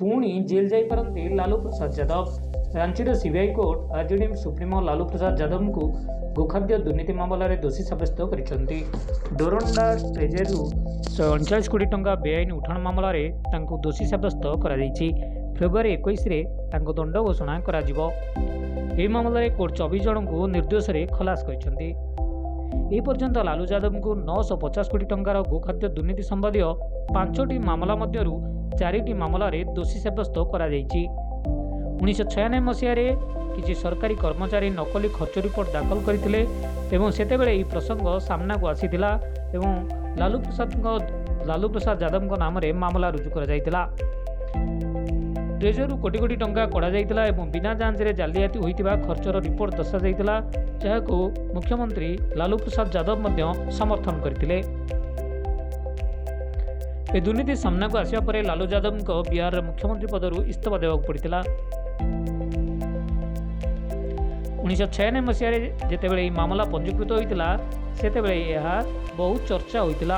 ପୁଣି ଜେଲ୍ ଯାଇପାରନ୍ତି ଲାଲୁ ପ୍ରସାଦ ଯାଦବ। ରାଞ୍ଚିର ସିବିଆଇ କୋର୍ଟ ଆର୍ଜେଡିଏମ୍ ସୁପ୍ରିମୋ ଲାଲୁ ପ୍ରସାଦ ଯାଦବଙ୍କୁ ଗୋଖାଦ୍ୟ ଦୁର୍ନୀତି ମାମଲାରେ ଦୋଷୀ ସାବ୍ୟସ୍ତ କରିଛନ୍ତି। ଡୋରଣ୍ଡା ଟ୍ରେଜେରୀରୁ ଶହେ ଅଣଚାଳିଶ କୋଟି ଟଙ୍କା ବେଆଇନ ଉଠାଣ ମାମଲାରେ ତାଙ୍କୁ ଦୋଷୀ ସାବ୍ୟସ୍ତ କରାଯାଇଛି। ଫେବୃଆରୀ ଏକୋଇଶରେ ତାଙ୍କୁ ଦଣ୍ଡ ଘୋଷଣା କରାଯିବ। ଏହି ମାମଲାରେ କୋର୍ଟ ଚବିଶ ଜଣଙ୍କୁ ନିର୍ଦ୍ଦୋଷରେ ଖଲାସ କରିଛନ୍ତି। ଏପର୍ଯ୍ୟନ୍ତ ଲାଲୁ ଯାଦବଙ୍କୁ ନଅଶହ ପଚାଶ କୋଟି ଟଙ୍କାର ଗୋଖାଦ୍ୟ ଦୁର୍ନୀତି ସମ୍ବନ୍ଧୀୟ ପାଞ୍ଚଟି ମାମଲା ମଧ୍ୟରୁ ଚାରିଟି ମାମଲାରେ ଦୋଷୀ ସାବ୍ୟସ୍ତ କରାଯାଇଛି। ଉଣେଇଶହ ଛୟାନବେ ମସିହାରେ କିଛି ସରକାରୀ କର୍ମଚାରୀ ନକଲି ଖର୍ଚ୍ଚ ରିପୋର୍ଟ ଦାଖଲ କରିଥିଲେ ଏବଂ ସେତେବେଳେ ଏହି ପ୍ରସଙ୍ଗ ସାମ୍ନାକୁ ଆସିଥିଲା ଏବଂ ଲାଲୁ ପ୍ରସାଦଙ୍କ ଲାଲୁ ପ୍ରସାଦ ଯାଦବଙ୍କ ନାମରେ ମାମଲା ରୁଜୁ କରାଯାଇଥିଲା। ଟ୍ରେଜରରୁ କୋଟି କୋଟି ଟଙ୍କା କଢ଼ାଯାଇଥିଲା ଏବଂ ବିନା ଯାଞ୍ଚରେ ଜାଲିଆତି ହୋଇଥିବା ଖର୍ଚ୍ଚର ରିପୋର୍ଟ ଦର୍ଶାଯାଇଥିଲା ଯାହାକୁ ମୁଖ୍ୟମନ୍ତ୍ରୀ ଲାଲୁ ପ୍ରସାଦ ଯାଦବ ମଧ୍ୟ ସମର୍ଥନ କରିଥିଲେ। ଏ ଦୁର୍ନୀତି ସାମ୍ନାକୁ ଆସିବା ପରେ ଲାଲୁ ଯାଦବଙ୍କ ବିହାରର ମୁଖ୍ୟମନ୍ତ୍ରୀ ପଦରୁ ଇସ୍ତଫା ଦେବାକୁ ପଡ଼ିଥିଲା। ଉଣେଇଶହ ଛୟାନବେ ମସିହାରେ ଯେତେବେଳେ ଏହି ମାମଲା ପଞ୍ଜୀକୃତ ହୋଇଥିଲା ସେତେବେଳେ ଏହା ବହୁତ ଚର୍ଚ୍ଚା ହୋଇଥିଲା।